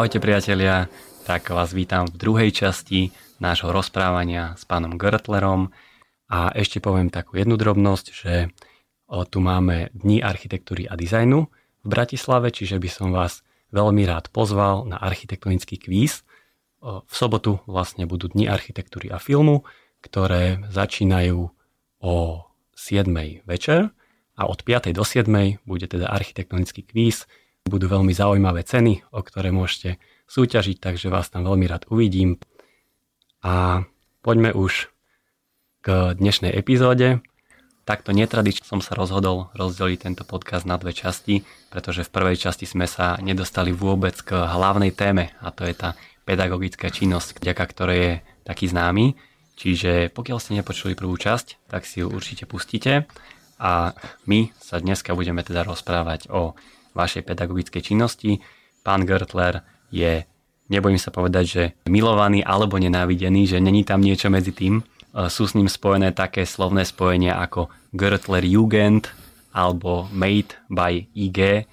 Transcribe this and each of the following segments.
Ahojte priatelia, tak vás vítam v druhej časti nášho rozprávania s pánom Gertlerom a ešte poviem takú jednu drobnosť, že tu máme Dni architektúry a dizajnu v Bratislave, čiže by som vás veľmi rád pozval na architektonický kvíz. V sobotu vlastne budú Dni architektúry a filmu, ktoré začínajú o 7. večer a od 5. do 7. bude teda architektonický kvíz, budú veľmi zaujímavé ceny, o ktoré môžete súťažiť, takže vás tam veľmi rád uvidím. A poďme už k dnešnej epizóde. Takto netradične som sa rozhodol rozdeliť tento podcast na dve časti, pretože v prvej časti sme sa nedostali vôbec k hlavnej téme a to je tá pedagogická činnosť, vďaka ktorej je taký známy. Čiže pokiaľ ste nepočuli prvú časť, tak si ju určite pustíte a my sa dneska budeme teda rozprávať o vašej pedagogickej činnosti. Pán Gertler je, nebojím sa povedať, že milovaný alebo nenávidený, že není tam niečo medzi tým. E, sú s ním spojené také slovné spojenia ako Gertler Jugend alebo Made by IG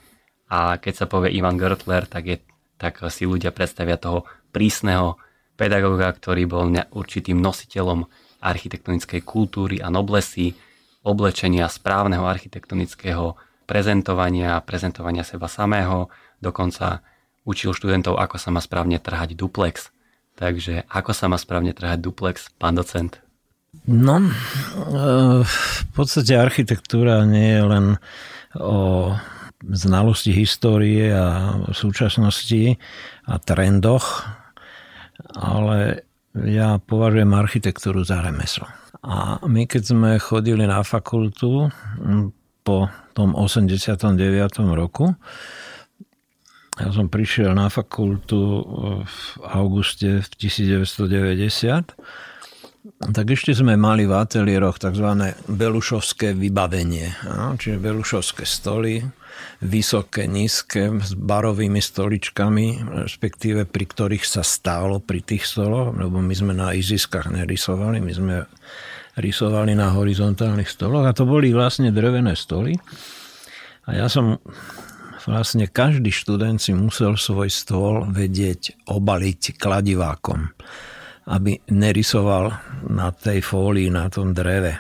a keď sa povie Ivan Gertler, tak, je, tak si ľudia predstavia toho prísneho pedagóga, ktorý bol určitým nositeľom architektonickej kultúry a noblesy, oblečenia správneho architektonického prezentovania, prezentovania seba samého, dokonca učil študentov, ako sa má správne trhať duplex. Takže ako sa má správne trhať duplex, pán docent? No, e, v podstate architektúra nie je len o znalosti histórie a súčasnosti a trendoch, ale ja považujem architektúru za remeslo. A my keď sme chodili na fakultu po tom 89. roku. Ja som prišiel na fakultu v auguste v 1990 tak ešte sme mali v ateliéroch tzv. belušovské vybavenie. Čiže belušovské stoly, vysoké, nízke, s barovými stoličkami, respektíve pri ktorých sa stálo pri tých stoloch, lebo my sme na iziskách nerysovali, my sme rysovali na horizontálnych stoloch a to boli vlastne drevené stoly. A ja som vlastne každý študent si musel svoj stôl vedieť obaliť kladivákom, aby nerysoval na tej fólii, na tom dreve.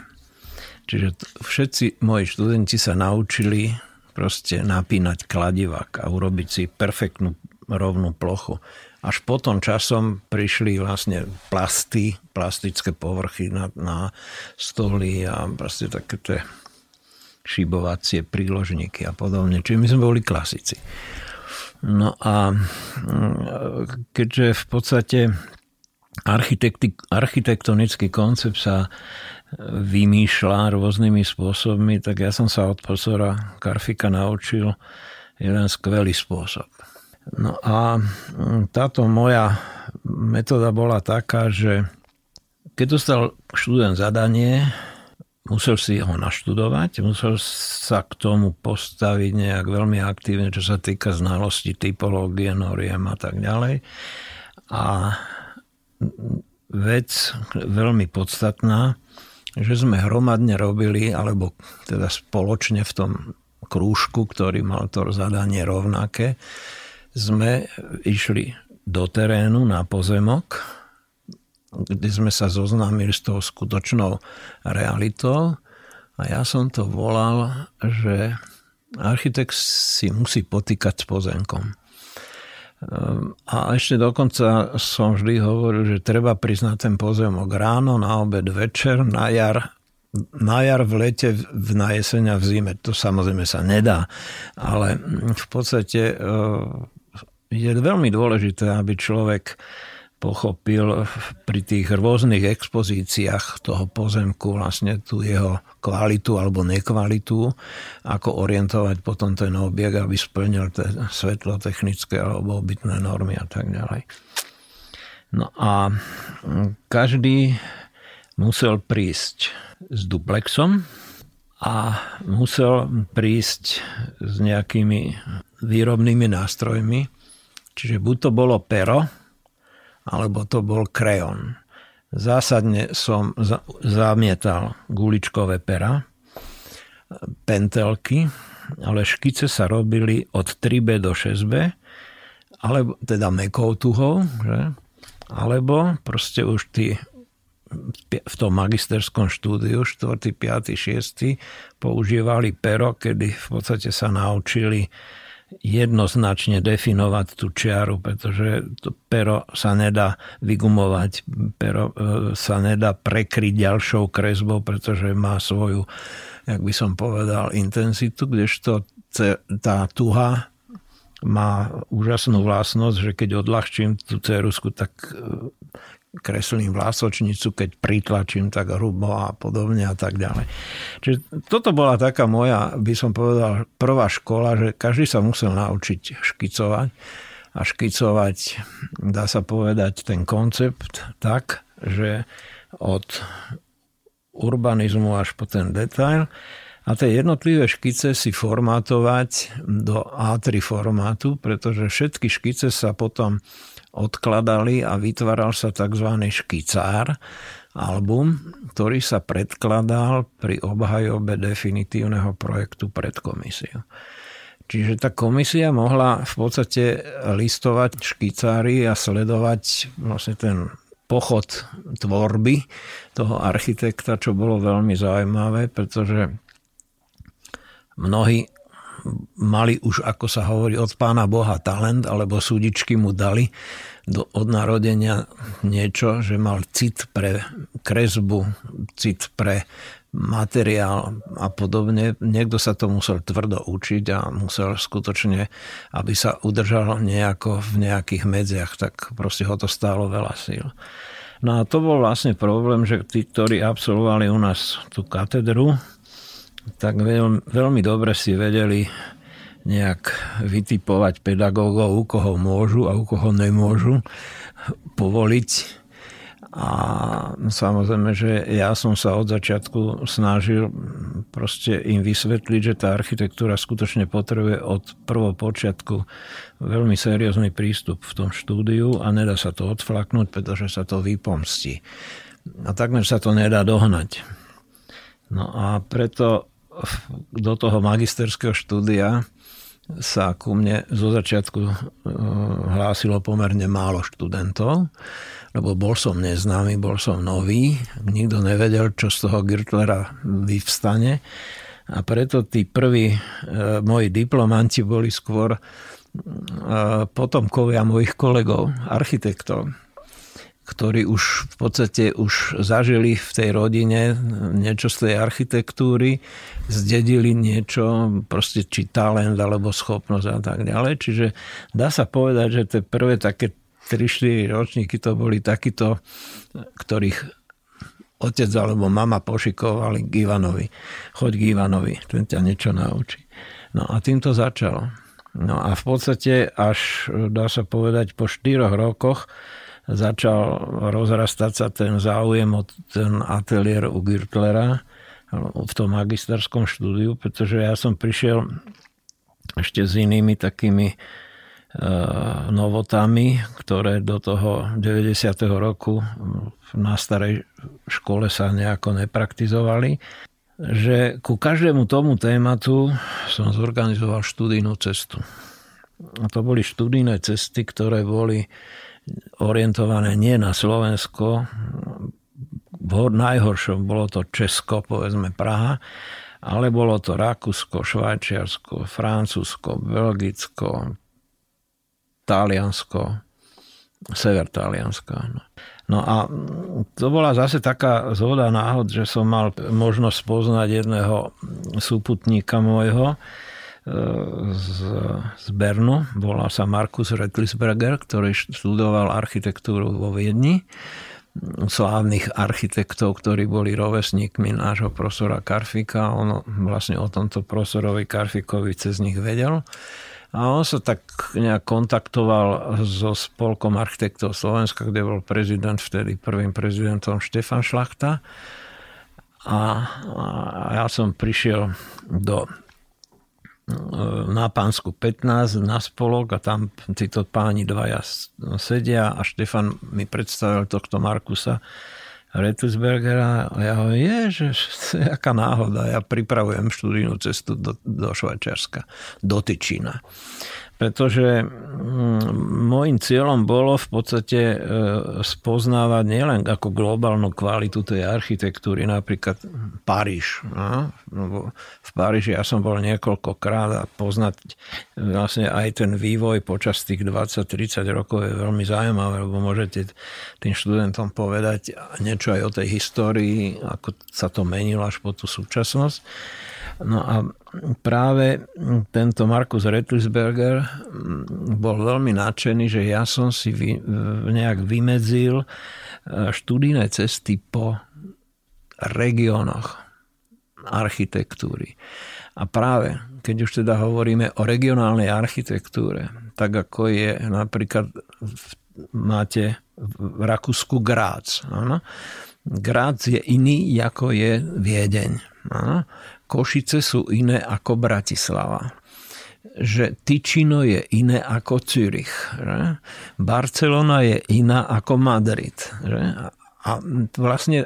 Čiže všetci moji študenti sa naučili proste napínať kladivák a urobiť si perfektnú rovnú plochu. Až potom časom prišli vlastne plasty, plastické povrchy na, na stoly a proste také tie šibovacie príložníky a podobne. Čiže my sme boli klasici. No a mm, keďže v podstate architektonický koncept sa vymýšľa rôznymi spôsobmi, tak ja som sa od profesora Karfika naučil jeden skvelý spôsob. No a mm, táto moja metóda bola taká, že keď dostal študent zadanie, musel si ho naštudovať, musel sa k tomu postaviť nejak veľmi aktívne, čo sa týka znalosti, typológie, noriem a tak ďalej. A vec veľmi podstatná, že sme hromadne robili, alebo teda spoločne v tom krúžku, ktorý mal to zadanie rovnaké, sme išli do terénu na pozemok, kde sme sa zoznámili s tou skutočnou realitou a ja som to volal, že architekt si musí potýkať s pozemkom. A ešte dokonca som vždy hovoril, že treba priznať ten pozemok ráno, na obed, večer, na jar, na jar, v lete, v, na jeseň a v zime. To samozrejme sa nedá, ale v podstate je veľmi dôležité, aby človek pochopil pri tých rôznych expozíciách toho pozemku vlastne tú jeho kvalitu alebo nekvalitu, ako orientovať potom ten objekt, aby splnil tie svetlotechnické alebo obytné normy a tak ďalej. No a každý musel prísť s duplexom a musel prísť s nejakými výrobnými nástrojmi, Čiže buď to bolo pero, alebo to bol kreon. Zásadne som zamietal guličkové pera, pentelky, ale škice sa robili od 3B do 6B alebo teda mekou tuhou, že? alebo proste už ty v tom magisterskom štúdiu 4., 5., 6. používali pero, kedy v podstate sa naučili jednoznačne definovať tú čiaru, pretože to pero sa nedá vygumovať, pero e, sa nedá prekryť ďalšou kresbou, pretože má svoju, jak by som povedal, intenzitu, kdežto tá tuha má úžasnú vlastnosť, že keď odľahčím tú cerusku, tak e, kreslím vlásočnicu, keď pritlačím tak hrubo a podobne a tak ďalej. Čiže toto bola taká moja, by som povedal, prvá škola, že každý sa musel naučiť škicovať a škicovať, dá sa povedať, ten koncept tak, že od urbanizmu až po ten detail a tie jednotlivé škice si formátovať do A3 formátu, pretože všetky škice sa potom odkladali a vytváral sa tzv. škicár, album, ktorý sa predkladal pri obhajobe definitívneho projektu pred komisiou. Čiže tá komisia mohla v podstate listovať škicári a sledovať vlastne ten pochod tvorby toho architekta, čo bolo veľmi zaujímavé, pretože mnohí mali už, ako sa hovorí, od pána Boha talent, alebo súdičky mu dali do, od narodenia niečo, že mal cit pre kresbu, cit pre materiál a podobne. Niekto sa to musel tvrdo učiť a musel skutočne, aby sa udržal nejako v nejakých medziach, tak proste ho to stálo veľa síl. No a to bol vlastne problém, že tí, ktorí absolvovali u nás tú katedru, tak veľmi, veľmi dobre si vedeli nejak vytipovať pedagógov, u koho môžu a u koho nemôžu povoliť. A samozrejme, že ja som sa od začiatku snažil proste im vysvetliť, že tá architektúra skutočne potrebuje od prvopočiatku veľmi seriózny prístup v tom štúdiu a nedá sa to odflaknúť, pretože sa to vypomstí. A takmer sa to nedá dohnať. No a preto do toho magisterského štúdia sa ku mne zo začiatku e, hlásilo pomerne málo študentov, lebo bol som neznámy, bol som nový, nikto nevedel, čo z toho Girtlera vyvstane. A preto tí prví e, moji diplomanti boli skôr e, potomkovia mojich kolegov, architektov ktorí už v podstate už zažili v tej rodine niečo z tej architektúry, zdedili niečo, proste či talent alebo schopnosť a tak ďalej. Čiže dá sa povedať, že tie prvé také 3-4 ročníky to boli takíto, ktorých otec alebo mama pošikovali k Ivanovi. Choď k Ivanovi, ten ťa niečo naučí. No a tým to začalo. No a v podstate až, dá sa povedať, po 4 rokoch začal rozrastať sa ten záujem od ten ateliér u Girtlera v tom magisterskom štúdiu, pretože ja som prišiel ešte s inými takými e, novotami, ktoré do toho 90. roku na starej škole sa nejako nepraktizovali, že ku každému tomu tématu som zorganizoval študijnú cestu. A to boli študijné cesty, ktoré boli orientované nie na Slovensko, v najhoršom bolo to Česko, povedzme Praha, ale bolo to Rakúsko, Švajčiarsko, Francúzsko, Belgicko, Taliansko, sever Talianska. No. no a to bola zase taká zhoda náhod, že som mal možnosť poznať jedného súputníka môjho, z, z Bernu. Volal sa Markus Rettlisberger, ktorý študoval architektúru vo Viedni slávnych architektov, ktorí boli rovesníkmi nášho profesora Karfika. On vlastne o tomto profesorovi Karfikovi cez nich vedel. A on sa tak nejak kontaktoval so spolkom architektov Slovenska, kde bol prezident, vtedy prvým prezidentom Štefan Šlachta. A, a ja som prišiel do na Pánsku 15 na spolok a tam títo páni dvaja sedia a Štefan mi predstavil tohto Markusa Retusbergera a ja hovorím, je, že aká náhoda, ja pripravujem študijnú cestu do, do Švajčiarska, do Tyčína. Pretože mm, môjim cieľom bolo v podstate e, spoznávať nielen ako globálnu kvalitu tej architektúry, napríklad Paríž. No? V Paríži ja som bol niekoľkokrát a poznať vlastne aj ten vývoj počas tých 20-30 rokov je veľmi zaujímavé, lebo môžete tým študentom povedať niečo aj o tej histórii, ako sa to menilo až po tú súčasnosť. No a práve tento Markus Rettlisberger bol veľmi nadšený, že ja som si nejak vymedzil e, študijné cesty po regiónoch architektúry. A práve, keď už teda hovoríme o regionálnej architektúre, tak ako je napríklad máte v Rakúsku Grác. Áno? Grác je iný, ako je Viedeň. Áno? Košice sú iné ako Bratislava že Ticino je iné ako Zürich. Že? Barcelona je iná ako Madrid. Že? A vlastne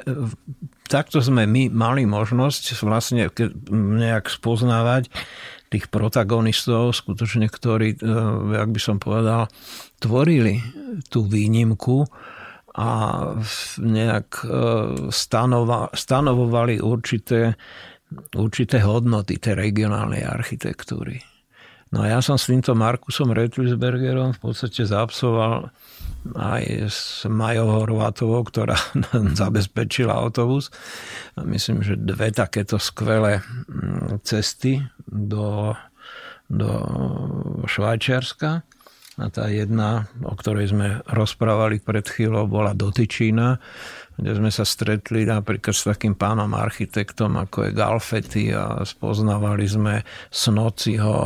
takto sme my mali možnosť vlastne nejak spoznávať tých protagonistov, skutočne, ktorí, e, jak by som povedal, tvorili tú výnimku a nejak e, stanovovali určité určité hodnoty tej regionálnej architektúry. No a ja som s týmto Markusom Retlisbergerom v podstate zaabsoval aj s Majou Horvátovou, ktorá zabezpečila autobus. A myslím, že dve takéto skvelé mm, cesty do, do Švajčiarska. A tá jedna, o ktorej sme rozprávali pred chvíľou, bola do Tyčína kde sme sa stretli napríklad s takým pánom architektom, ako je Galfety a spoznávali sme Snociho,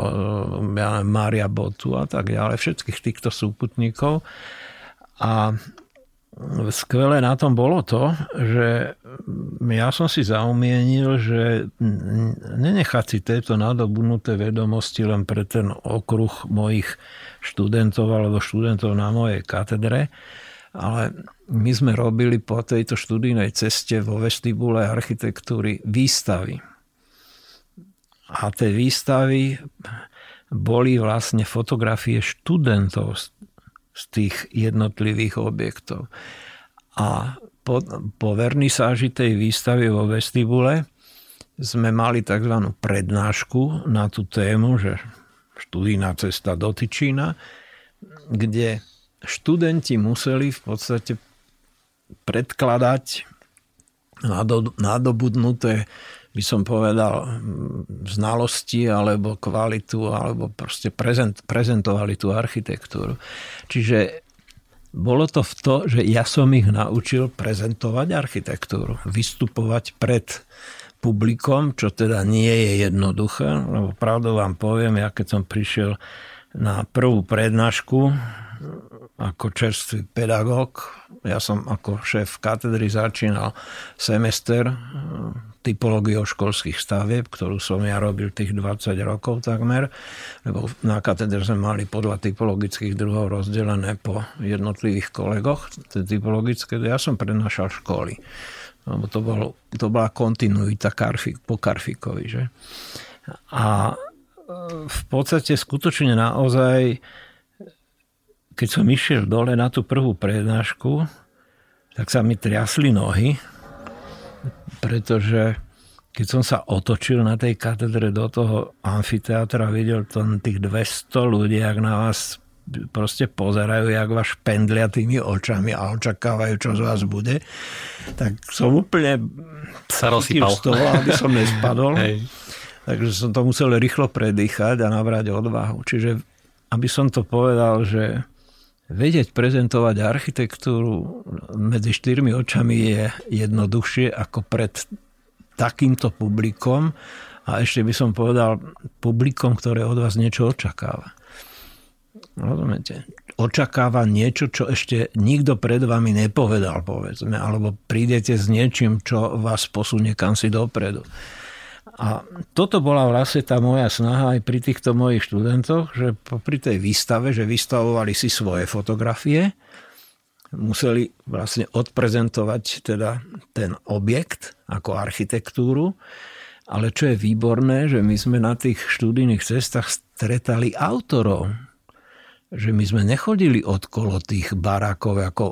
ja Maria Botu a tak ďalej, všetkých týchto súputníkov. A skvelé na tom bolo to, že ja som si zaumienil, že nenechať si tieto nadobudnuté vedomosti len pre ten okruh mojich študentov alebo študentov na mojej katedre, ale my sme robili po tejto študijnej ceste vo vestibule architektúry výstavy. A tie výstavy boli vlastne fotografie študentov z tých jednotlivých objektov. A po, po vernisáži tej výstavy vo vestibule sme mali tzv. prednášku na tú tému, že študijná cesta do Tyčína, kde študenti museli v podstate predkladať nadobudnuté, by som povedal, znalosti alebo kvalitu, alebo proste prezent, prezentovali tú architektúru. Čiže bolo to v to, že ja som ich naučil prezentovať architektúru, vystupovať pred publikom, čo teda nie je jednoduché, lebo pravdu vám poviem, ja keď som prišiel na prvú prednášku ako čerstvý pedagóg. Ja som ako šéf katedry začínal semester eh, typológiou školských stavieb, ktorú som ja robil tých 20 rokov takmer, lebo na katedre sme mali podľa typologických druhov rozdelené po jednotlivých kolegoch, typologické, ja som prednášal školy. Lebo to, bol, to bola kontinuita Karfik, po Karfikovi. Že? A eh, v podstate skutočne naozaj keď som išiel dole na tú prvú prednášku, tak sa mi triasli nohy, pretože keď som sa otočil na tej katedre do toho amfiteátra, videl tam tých 200 ľudí, ak na vás proste pozerajú, jak vás pendlia tými očami a očakávajú, čo z vás bude, tak som úplne sa rozsypal. z toho, aby som nespadol. Hej. Takže som to musel rýchlo predýchať a nabrať odvahu. Čiže aby som to povedal, že vedieť prezentovať architektúru medzi štyrmi očami je jednoduchšie ako pred takýmto publikom a ešte by som povedal publikom, ktoré od vás niečo očakáva. Rozumiete? Očakáva niečo, čo ešte nikto pred vami nepovedal, povedzme, alebo prídete s niečím, čo vás posunie kam si dopredu. A toto bola vlastne tá moja snaha aj pri týchto mojich študentoch, že pri tej výstave, že vystavovali si svoje fotografie, museli vlastne odprezentovať teda ten objekt ako architektúru, ale čo je výborné, že my sme na tých študijných cestách stretali autorov že my sme nechodili okolo tých barákov ako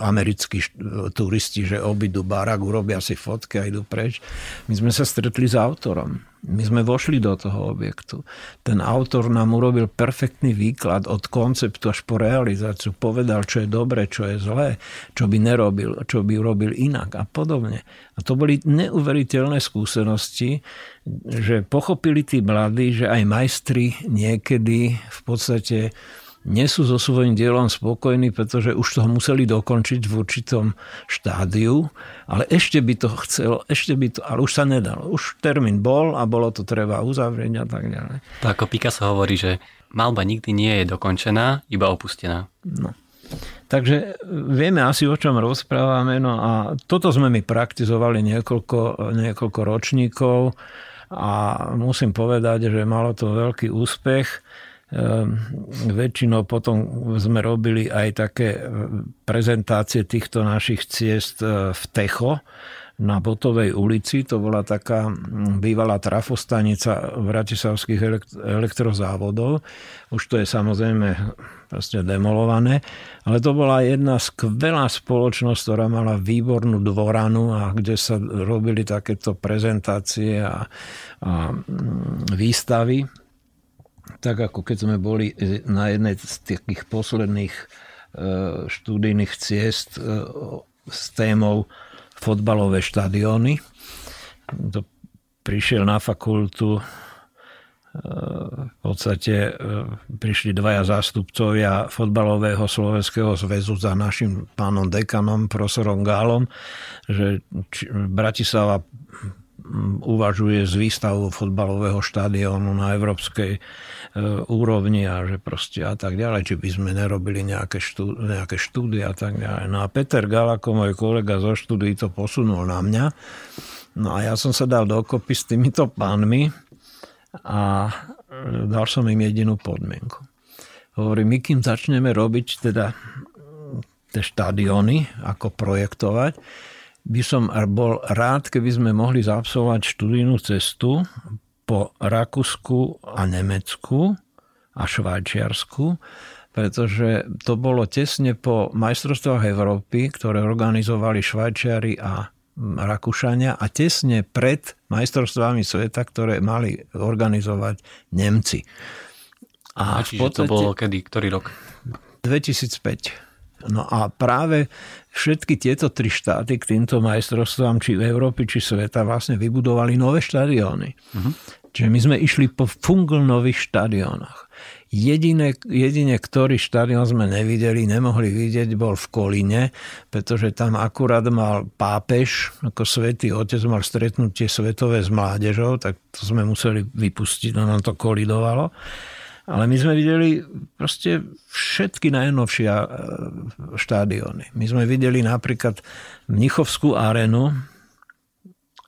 americkí turisti, že obidú barák, urobia si fotky a idú preč. My sme sa stretli s autorom. My sme vošli do toho objektu. Ten autor nám urobil perfektný výklad od konceptu až po realizáciu. Povedal, čo je dobre, čo je zlé, čo by nerobil, čo by urobil inak a podobne. A to boli neuveriteľné skúsenosti, že pochopili tí mladí, že aj majstri niekedy v podstate nie sú so svojím dielom spokojní, pretože už to museli dokončiť v určitom štádiu, ale ešte by to chcelo, ešte by to, ale už sa nedalo. Už termín bol a bolo to treba uzavrieť a tak ďalej. To ako Picasso hovorí, že malba nikdy nie je dokončená, iba opustená. No. Takže vieme asi, o čom rozprávame. No a toto sme my praktizovali niekoľko, niekoľko ročníkov a musím povedať, že malo to veľký úspech. Ehm, väčšinou potom sme robili aj také e, prezentácie týchto našich ciest e, v Techo na Botovej ulici. To bola taká bývalá trafostanica bratislavských elektrozávodov. Už to je samozrejme proste demolované. Ale to bola jedna skvelá spoločnosť, ktorá mala výbornú dvoranu a kde sa robili takéto prezentácie a, a výstavy tak ako keď sme boli e, na jednej z takých posledných e, štúdijných ciest e, s témou fotbalové štadióny. To prišiel na fakultu v podstate prišli dvaja zástupcovia fotbalového slovenského zväzu za našim pánom dekanom, profesorom Gálom, že Bratislava uvažuje z výstavu fotbalového štadiónu na európskej e, úrovni a že proste a tak ďalej, či by sme nerobili nejaké, štú, nejaké štúdie a tak ďalej. No a Peter Galako, môj kolega zo štúdií, to posunul na mňa. No a ja som sa dal dokopy s týmito pánmi a e, dal som im jedinú podmienku. Hovorím, my kým začneme robiť teda tie štadióny, ako projektovať, by som bol rád, keby sme mohli zaabsolvovať študijnú cestu po Rakúsku a Nemecku a Švajčiarsku, pretože to bolo tesne po majstrovstvách Európy, ktoré organizovali Švajčiari a Rakúšania a tesne pred majstrovstvami sveta, ktoré mali organizovať Nemci. A, a čiže podstate, to bolo kedy? Ktorý rok? 2005. No a práve všetky tieto tri štáty k týmto majstrovstvám, či v Európy, či sveta, vlastne vybudovali nové štadióny. Uh-huh. Čiže my sme išli po fungl nových štadiónoch. Jedine, jedine, ktorý štadión sme nevideli, nemohli vidieť, bol v Kolíne, pretože tam akurát mal pápež, ako svätý otec mal stretnutie svetové s mládežou, tak to sme museli vypustiť, no nám to kolidovalo. Ale my sme videli proste všetky najnovšie e, štadióny. My sme videli napríklad Mnichovskú arenu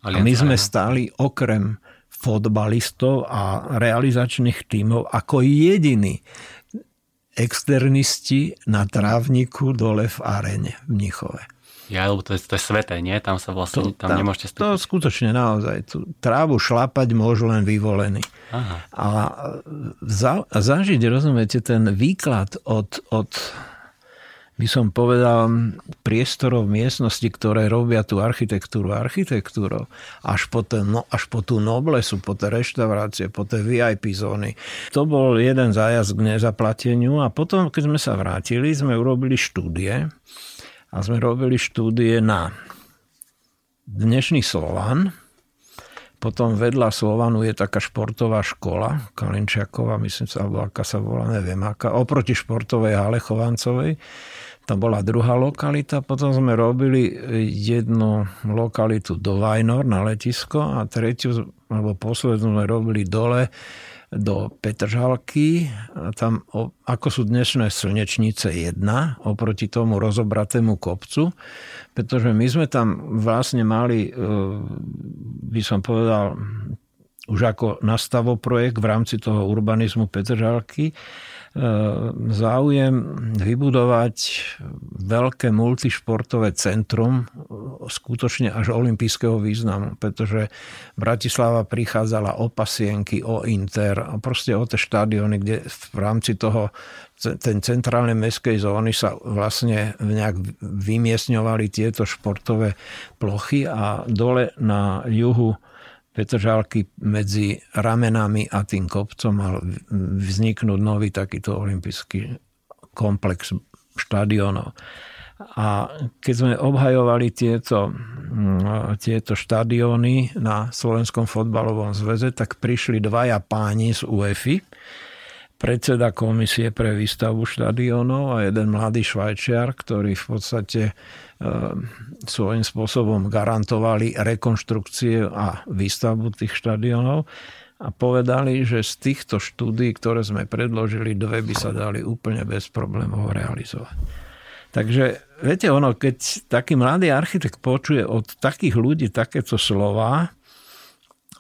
a my sme stáli okrem fotbalistov a realizačných tímov ako jediní externisti na trávniku dole v arene v Mnichove. Ja, lebo to je, to je sveté, nie? Tam sa vlastne, to, tam, tam nemôžete stúpiť. To skutočne naozaj. Tú trávu šlapať môžu len vyvolení. Aha. A za, zažiť, rozumiete, ten výklad od, od by som povedal, priestorov miestnosti, ktoré robia tú architektúru architektúrou, až po, ten, no, až po tú noblesu, po tie reštaurácie, po tie VIP zóny. To bol jeden zájazd k nezaplateniu a potom, keď sme sa vrátili, sme urobili štúdie, a sme robili štúdie na dnešný Slovan, potom vedľa Slovanu je taká športová škola, Kalinčiaková, myslím sa, alebo aká sa volá, neviem aká, oproti športovej hale Chovancovej. To bola druhá lokalita. Potom sme robili jednu lokalitu do Vajnor na letisko a tretiu, alebo poslednú sme robili dole do Petržalky. Tam, ako sú dnešné slnečnice 1 oproti tomu rozobratému kopcu, pretože my sme tam vlastne mali, e, by som povedal, už ako projekt v rámci toho urbanizmu Petržalky, záujem vybudovať veľké multišportové centrum skutočne až olympijského významu, pretože Bratislava prichádzala o pasienky, o Inter a proste o tie štadióny, kde v rámci toho ten centrálnej mestskej zóny sa vlastne nejak vymiesňovali tieto športové plochy a dole na juhu Petržálky medzi ramenami a tým kopcom mal vzniknúť nový takýto olimpijský komplex štadionov. A keď sme obhajovali tieto, mm, tieto štadióny na Slovenskom fotbalovom zväze, tak prišli dvaja páni z UEFI, predseda komisie pre výstavbu štadiónov a jeden mladý švajčiar, ktorý v podstate svojím spôsobom garantovali rekonštrukcie a výstavbu tých štadiónov a povedali, že z týchto štúdí, ktoré sme predložili, dve by sa dali úplne bez problémov realizovať. Takže viete, ono, keď taký mladý architekt počuje od takých ľudí takéto slova,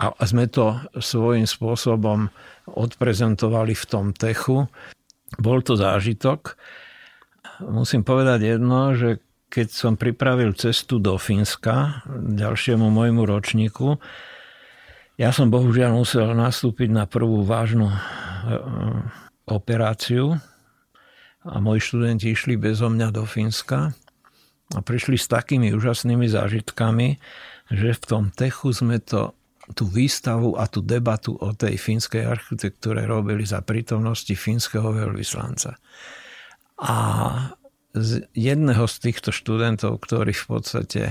a sme to svojím spôsobom odprezentovali v tom techu. Bol to zážitok. Musím povedať jedno, že keď som pripravil cestu do Fínska ďalšiemu môjmu ročníku, ja som bohužiaľ musel nastúpiť na prvú vážnu e, operáciu a moji študenti išli bezo mňa do Fínska a prišli s takými úžasnými zážitkami, že v tom techu sme to tú výstavu a tú debatu o tej fínskej architektúre robili za prítomnosti fínskeho veľvyslanca. A z jedného z týchto študentov, ktorý v podstate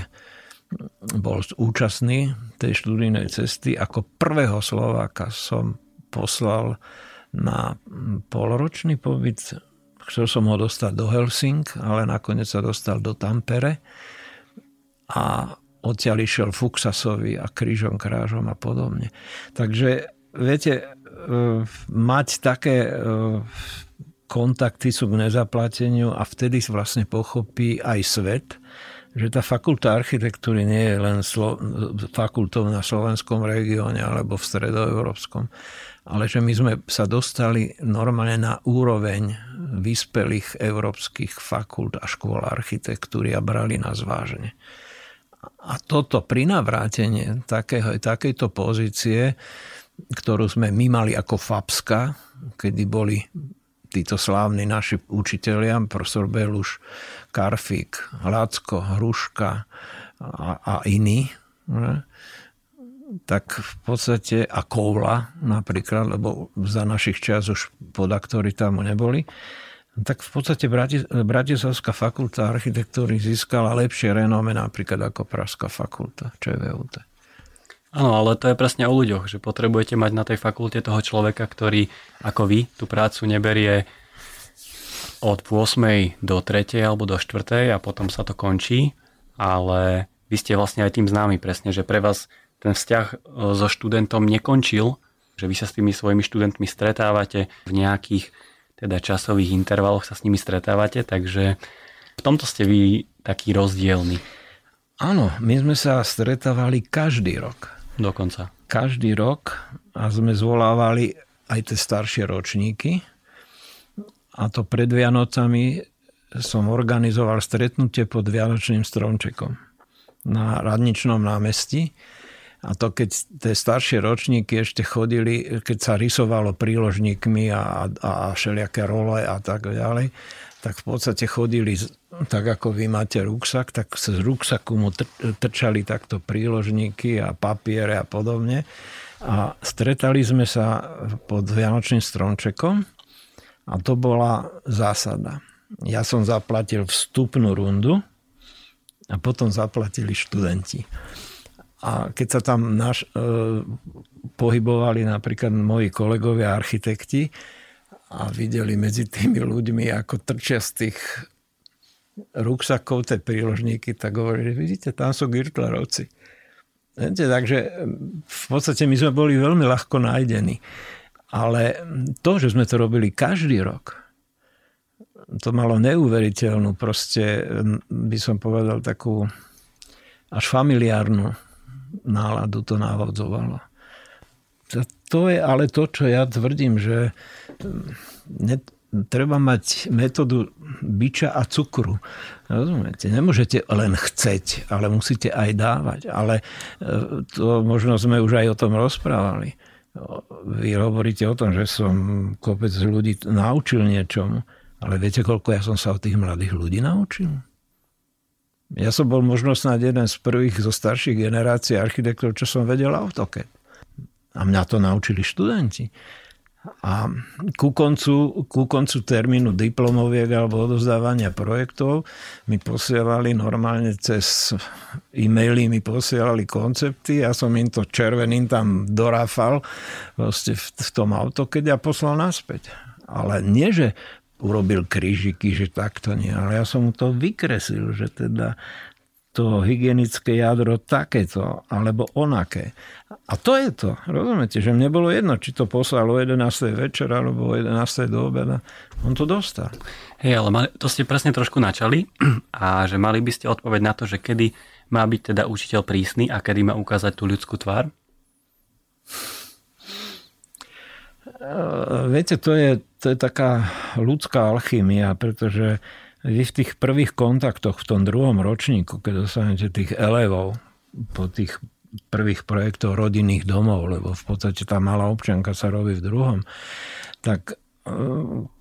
bol účastný tej študijnej cesty, ako prvého Slováka som poslal na polročný pobyt. Chcel som ho dostať do Helsing, ale nakoniec sa dostal do Tampere. A odtiaľ išiel Fuxasovi a krížom krážom a podobne. Takže viete, e, mať také e, kontakty sú k nezaplateniu a vtedy vlastne pochopí aj svet, že tá fakulta architektúry nie je len slo- fakultou na slovenskom regióne alebo v stredoeurópskom, ale že my sme sa dostali normálne na úroveň vyspelých európskych fakult a škôl architektúry a brali nás vážne. A toto prinavrátenie takého, takejto pozície, ktorú sme my mali ako FAPSKA, kedy boli títo slávni naši učitelia, profesor Beluš, Karfík, Lacko, Hruška a, a iní, ne? tak v podstate a Koula napríklad, lebo za našich čas už podaktory tam neboli, tak v podstate Bratislavská fakulta architektúry získala lepšie renome napríklad ako Pražská fakulta ČVUT. Áno, ale to je presne o ľuďoch, že potrebujete mať na tej fakulte toho človeka, ktorý ako vy tú prácu neberie od 8. do 3. alebo do 4. a potom sa to končí, ale vy ste vlastne aj tým známi presne, že pre vás ten vzťah e, so študentom nekončil, že vy sa s tými svojimi študentmi stretávate v nejakých teda časových intervaloch sa s nimi stretávate, takže v tomto ste vy taký rozdielny. Áno, my sme sa stretávali každý rok. Dokonca. Každý rok a sme zvolávali aj tie staršie ročníky. A to pred Vianocami som organizoval stretnutie pod Vianočným stromčekom na Radničnom námestí a to keď tie staršie ročníky ešte chodili, keď sa rysovalo príložníkmi a, a, a všelijaké role a tak ďalej, tak v podstate chodili, tak ako vy máte ruksak, tak z ruksaku mu trčali takto príložníky a papiere a podobne. A stretali sme sa pod Vianočným stromčekom a to bola zásada. Ja som zaplatil vstupnú rundu a potom zaplatili študenti. A keď sa tam naš, e, pohybovali napríklad moji kolegovia architekti a videli medzi tými ľuďmi, ako trčia z tých ruksakov tie príložníky, tak hovorili, vidíte, tam sú Girtlerovci. Viete, takže v podstate my sme boli veľmi ľahko nájdení. Ale to, že sme to robili každý rok, to malo neuveriteľnú, proste by som povedal takú až familiárnu náladu to navodzovalo. To je ale to, čo ja tvrdím, že mm, treba mať metódu byča a cukru. Rozumiete? Nemôžete len chceť, ale musíte aj dávať. Ale e, to možno sme už aj o tom rozprávali. Vy hovoríte o tom, že som kopec ľudí naučil niečomu, ale viete, koľko ja som sa od tých mladých ľudí naučil? Ja som bol možno snad jeden z prvých zo starších generácií architektov, čo som vedel AutoCAD. A mňa to naučili študenti. A ku koncu, ku koncu termínu diplomoviek alebo odozdávania projektov mi posielali normálne cez e-maily mi posielali koncepty, ja som im to červeným tam doráfal vlastne v, v tom keď a poslal naspäť. Ale nie, že urobil krížiky, že takto nie, ale ja som mu to vykreslil, že teda to hygienické jadro takéto, alebo onaké. A to je to, rozumiete, že mne bolo jedno, či to poslal o 11. večer alebo o 11. do obeda. On to dostal. Hej, ale to ste presne trošku načali a že mali by ste odpoveď na to, že kedy má byť teda učiteľ prísny a kedy má ukázať tú ľudskú tvár? Viete, to je, to je taká ľudská alchymia, pretože vy v tých prvých kontaktoch v tom druhom ročníku, keď dostanete tých elevov po tých prvých projektov rodinných domov, lebo v podstate tá malá občianka sa robí v druhom, tak e,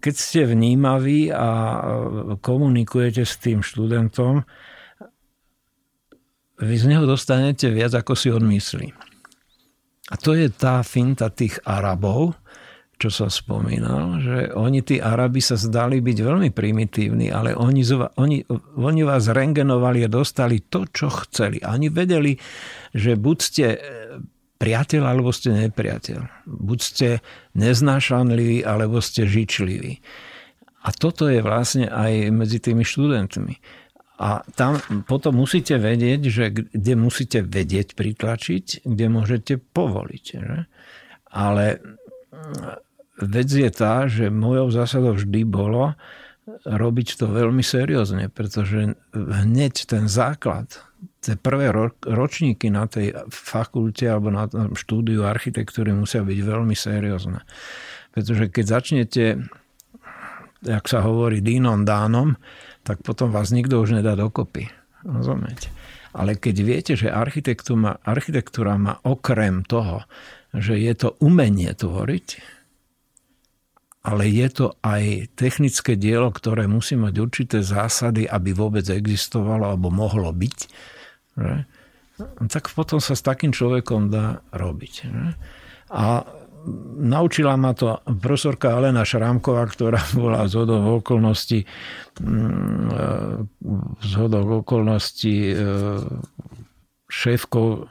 keď ste vnímaví a e, komunikujete s tým študentom, vy z neho dostanete viac, ako si on myslí. A to je tá finta tých Arabov, čo sa spomínal, že oni, tí Arabi sa zdali byť veľmi primitívni, ale oni, oni, oni vás rengenovali a dostali to, čo chceli. Oni vedeli, že buď ste e, priateľ, alebo ste nepriateľ. Buď ste neznášanliví, alebo ste žičliví. A toto je vlastne aj medzi tými študentmi. A tam potom musíte vedieť, že kde musíte vedieť pritlačiť, kde môžete povoliť. Že? Ale vec je tá, že mojou zásadou vždy bolo robiť to veľmi seriózne, pretože hneď ten základ, tie prvé ročníky na tej fakulte alebo na tom štúdiu architektúry musia byť veľmi seriózne. Pretože keď začnete, jak sa hovorí, dínom dánom, tak potom vás nikto už nedá dokopy. Rozumiete? Ale keď viete, že architektúra architektúra má okrem toho, že je to umenie tvoriť, ale je to aj technické dielo, ktoré musí mať určité zásady, aby vôbec existovalo alebo mohlo byť. Že? Tak potom sa s takým človekom dá robiť. Že? A naučila ma to profesorka Alena Šrámková, ktorá bola z hodov okolností mm, z hodov okolností e, šéfkou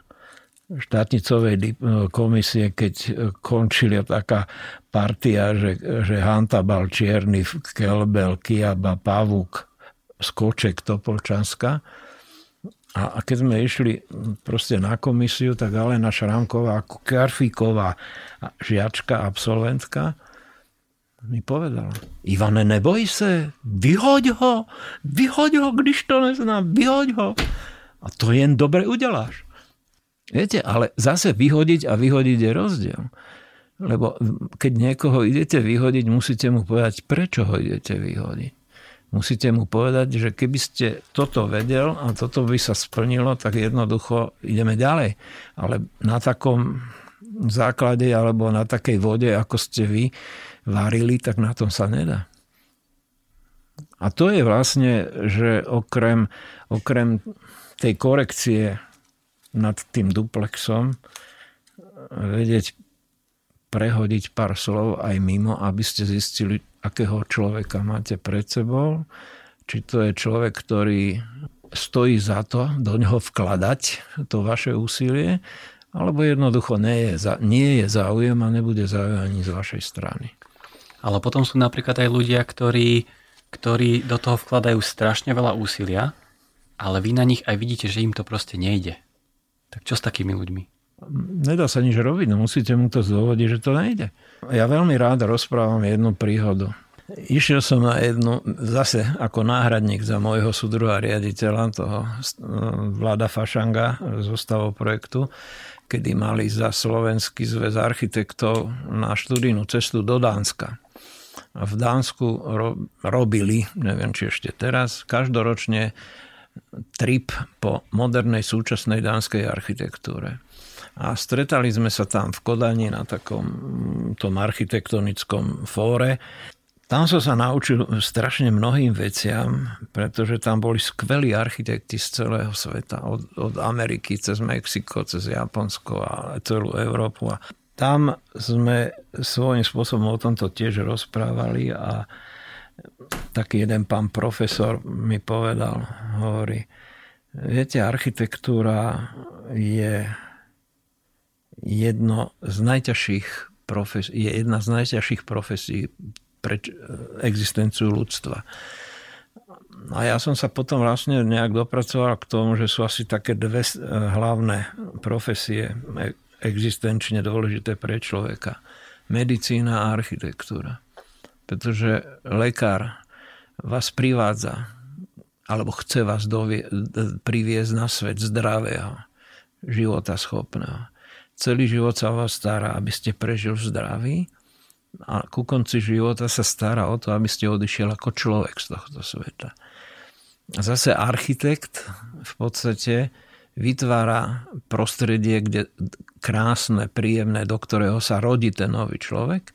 štátnicovej komisie, keď končila taká partia, že, že Hantabal Čierny, Kelbel, Kiaba, Pavuk, Skoček, Topolčanska. A, a keď sme išli proste na komisiu, tak Alena Šramková, Karfíková žiačka, absolventka, mi povedala, Ivane, neboj se, vyhoď ho, vyhoď ho, když to neznám, vyhoď ho. A to jen dobre udeláš. Viete, ale zase vyhodiť a vyhodiť je rozdiel. Lebo keď niekoho idete vyhodiť, musíte mu povedať, prečo ho idete vyhodiť. Musíte mu povedať, že keby ste toto vedel a toto by sa splnilo, tak jednoducho ideme ďalej. Ale na takom základe alebo na takej vode, ako ste vy varili, tak na tom sa nedá. A to je vlastne, že okrem, okrem tej korekcie nad tým duplexom vedieť prehodiť pár slov aj mimo, aby ste zistili, akého človeka máte pred sebou. Či to je človek, ktorý stojí za to do ňoho vkladať to vaše úsilie, alebo jednoducho nie je, nie je záujem a nebude záujem ani z vašej strany. Ale potom sú napríklad aj ľudia, ktorí, ktorí do toho vkladajú strašne veľa úsilia, ale vy na nich aj vidíte, že im to proste nejde. Tak čo s takými ľuďmi? Nedá sa nič robiť, no musíte mu to zdôvodiť, že to nejde. Ja veľmi rád rozprávam jednu príhodu. Išiel som na jednu, zase ako náhradník za môjho súdruha riaditeľa, toho vláda Fašanga z projektu, kedy mali za Slovenský zväz architektov na študijnú cestu do Dánska. v Dánsku ro- robili, neviem či ešte teraz, každoročne trip po modernej súčasnej dánskej architektúre. A stretali sme sa tam v Kodani na takom tom architektonickom fóre. Tam som sa naučil strašne mnohým veciam, pretože tam boli skvelí architekti z celého sveta. Od, od Ameriky cez Mexiko, cez Japonsko a celú Európu. A tam sme svojím spôsobom o tomto tiež rozprávali a taký jeden pán profesor mi povedal, hovorí, viete, architektúra je jedno z najťažších profesí, je jedna z najťažších profesí pre existenciu ľudstva. A ja som sa potom vlastne nejak dopracoval k tomu, že sú asi také dve hlavné profesie existenčne dôležité pre človeka. Medicína a architektúra. Pretože lekár vás privádza alebo chce vás dovie, priviesť na svet zdravého, života schopného. Celý život sa vás stará, aby ste prežil v zdraví a ku konci života sa stará o to, aby ste odišiel ako človek z tohto sveta. A zase architekt v podstate vytvára prostredie, kde krásne, príjemné, do ktorého sa rodí ten nový človek,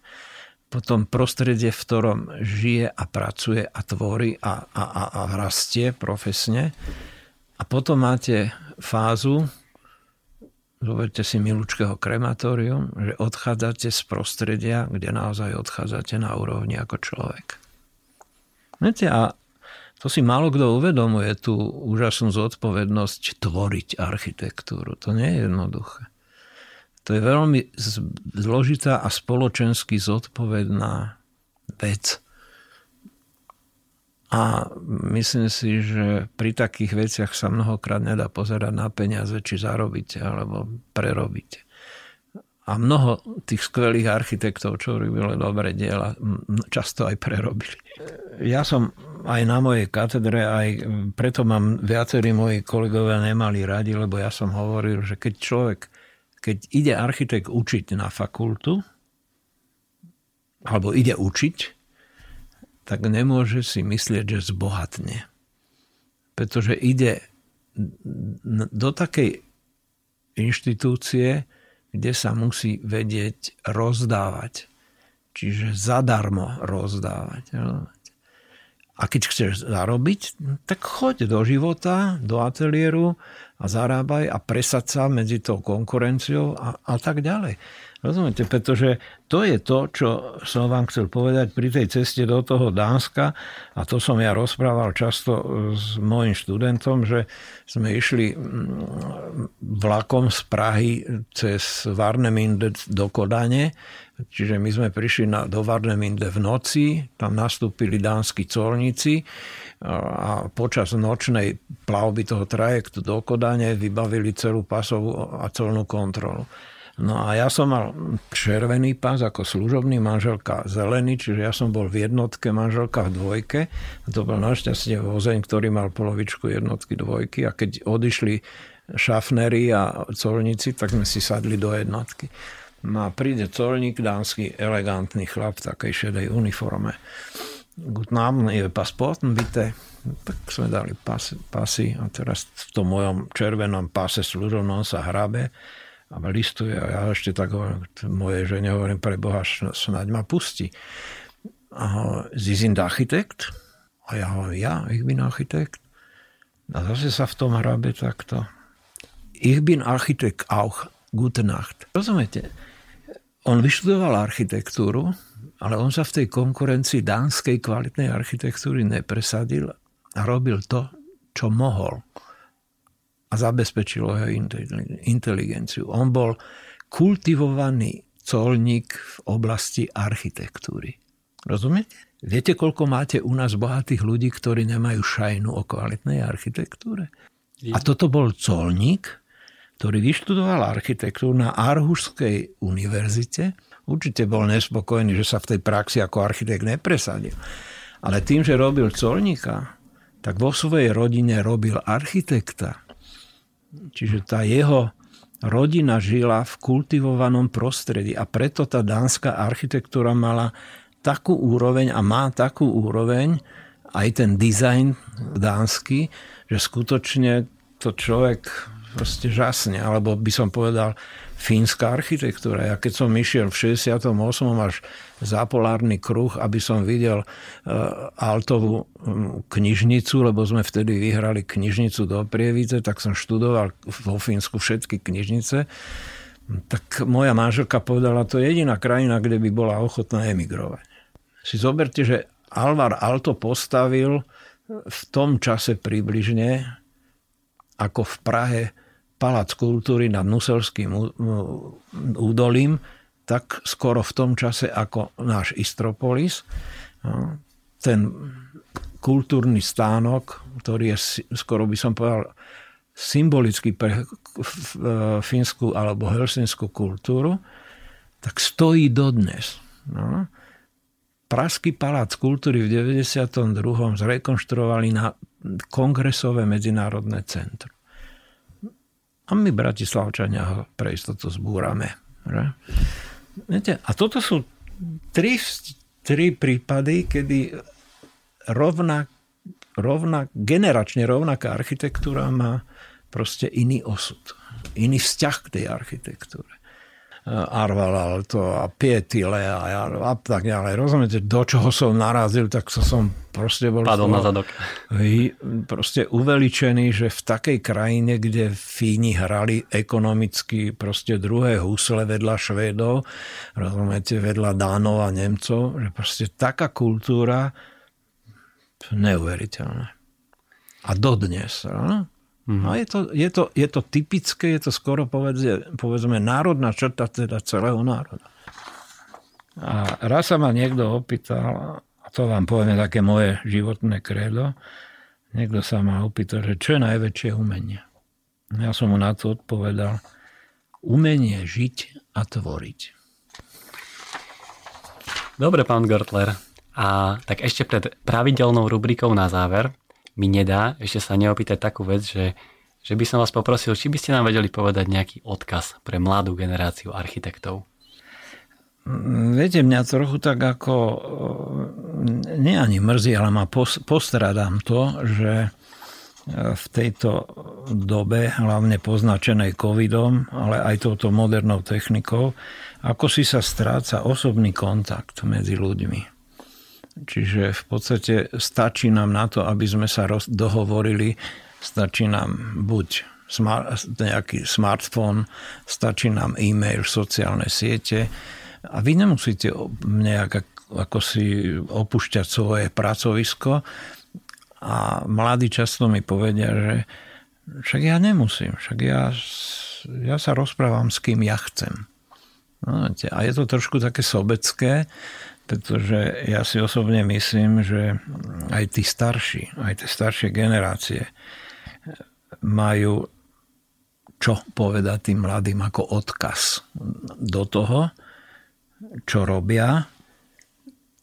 potom prostredie, v ktorom žije a pracuje a tvorí a, a, a, a rastie profesne. A potom máte fázu, zoberte si milúčkého krematórium, že odchádzate z prostredia, kde naozaj odchádzate na úrovni ako človek. Viete, a to si málo kto uvedomuje, tú úžasnú zodpovednosť tvoriť architektúru. To nie je jednoduché. To je veľmi zložitá a spoločensky zodpovedná vec. A myslím si, že pri takých veciach sa mnohokrát nedá pozerať na peniaze, či zarobiť alebo prerobiť. A mnoho tých skvelých architektov, čo robili dobré diela, často aj prerobili. Ja som aj na mojej katedre, aj preto mám viacerí moji kolegovia nemali radi, lebo ja som hovoril, že keď človek, keď ide architekt učiť na fakultu, alebo ide učiť, tak nemôže si myslieť, že zbohatne. Pretože ide do takej inštitúcie, kde sa musí vedieť rozdávať. Čiže zadarmo rozdávať. A keď chceš zarobiť, tak choď do života, do ateliéru a zarábaj a presad sa medzi tou konkurenciou a, a tak ďalej. Rozumiete? Pretože to je to, čo som vám chcel povedať pri tej ceste do toho Dánska a to som ja rozprával často s mojim študentom, že sme išli vlakom z Prahy cez Varneminde do Kodane, čiže my sme prišli na, do Varneminde v noci, tam nastúpili dánsky colníci a počas nočnej plavby toho trajektu do Kodane vybavili celú pasovú a celnú kontrolu. No a ja som mal červený pás ako služobný, manželka zelený, čiže ja som bol v jednotke, manželka v dvojke. A to bol našťastie vozeň, ktorý mal polovičku jednotky dvojky a keď odišli šafnery a colníci, tak sme si sadli do jednotky. No a príde colník, dánsky elegantný chlap v takej šedej uniforme. Guten Abend, je pasporten bitte. Tak sme dali pasy, pasy a teraz v tom mojom červenom pase služobnom sa hrabe a listuje a ja ešte tak hovorím, moje žene hovorím, pre Boha, snáď ma pustí. A sind Architekt? A ja hovorím, ja, ich bin Architekt. A zase sa v tom hrabe takto. Ich bin Architekt auch. Gute Nacht. Rozumiete? On vyštudoval architektúru, ale on sa v tej konkurencii dánskej kvalitnej architektúry nepresadil a robil to, čo mohol a zabezpečilo jeho inteligenciu. On bol kultivovaný colník v oblasti architektúry. Rozumiete? Viete, koľko máte u nás bohatých ľudí, ktorí nemajú šajnu o kvalitnej architektúre? A toto bol colník, ktorý vyštudoval architektúru na Arhušskej univerzite. Určite bol nespokojný, že sa v tej praxi ako architekt nepresadil. Ale tým, že robil colníka, tak vo svojej rodine robil architekta. Čiže tá jeho rodina žila v kultivovanom prostredí a preto tá dánska architektúra mala takú úroveň a má takú úroveň aj ten dizajn dánsky, že skutočne to človek proste žasne, alebo by som povedal fínska architektúra. Ja keď som išiel v 68. až za polárny kruh, aby som videl uh, Altovú knižnicu, lebo sme vtedy vyhrali knižnicu do Prievidze, tak som študoval vo Fínsku všetky knižnice. Tak moja manželka povedala, to je jediná krajina, kde by bola ochotná emigrovať. Si zoberte, že Alvar Alto postavil v tom čase približne ako v Prahe Palác kultúry nad Nuselským údolím, tak skoro v tom čase ako náš Istropolis. No, ten kultúrny stánok, ktorý je skoro by som povedal symbolicky pre fínsku alebo helsinskú kultúru, tak stojí dodnes. No. Pražský palác kultúry v 92. zrekonštruovali na kongresové medzinárodné centrum. A my, Bratislavčania, ho pre istotu zbúrame. Že? A toto sú tri, tri prípady, kedy rovnak, rovnak, generačne rovnaká architektúra má proste iný osud. Iný vzťah k tej architektúre. Arval to a Pietile a, a tak ďalej. Rozumiete, do čoho som narazil, tak so som proste bol... Padol na zadok. Proste uveličený, že v takej krajine, kde Fíni hrali ekonomicky proste druhé husle vedľa Švédov, rozumiete, vedľa Dánov a Nemcov, že proste taká kultúra neuveriteľné. A dodnes. No? Mm-hmm. A je to, je, to, je to typické, je to skoro povedzme, povedzme národná črta teda celého národa. A raz sa ma niekto opýtal, a to vám poviem také moje životné kredo, niekto sa ma opýtal, že čo je najväčšie umenie. Ja som mu na to odpovedal, umenie žiť a tvoriť. Dobre, pán Gertler. A tak ešte pred pravidelnou rubrikou na záver mi nedá ešte sa neopýtať takú vec, že, že by som vás poprosil, či by ste nám vedeli povedať nejaký odkaz pre mladú generáciu architektov. Viete, mňa trochu tak ako, nie ani mrzí, ale ma postradám to, že v tejto dobe, hlavne poznačenej covidom, ale aj touto modernou technikou, ako si sa stráca osobný kontakt medzi ľuďmi. Čiže v podstate stačí nám na to, aby sme sa roz, dohovorili, stačí nám buď smart, nejaký smartfón, stačí nám e-mail, sociálne siete a vy nemusíte nejak ako si opúšťať svoje pracovisko a mladí často mi povedia, že však ja nemusím, však ja, ja sa rozprávam s kým ja chcem. No, a je to trošku také sobecké, pretože ja si osobne myslím, že aj tí starší, aj tie staršie generácie majú čo povedať tým mladým ako odkaz do toho, čo robia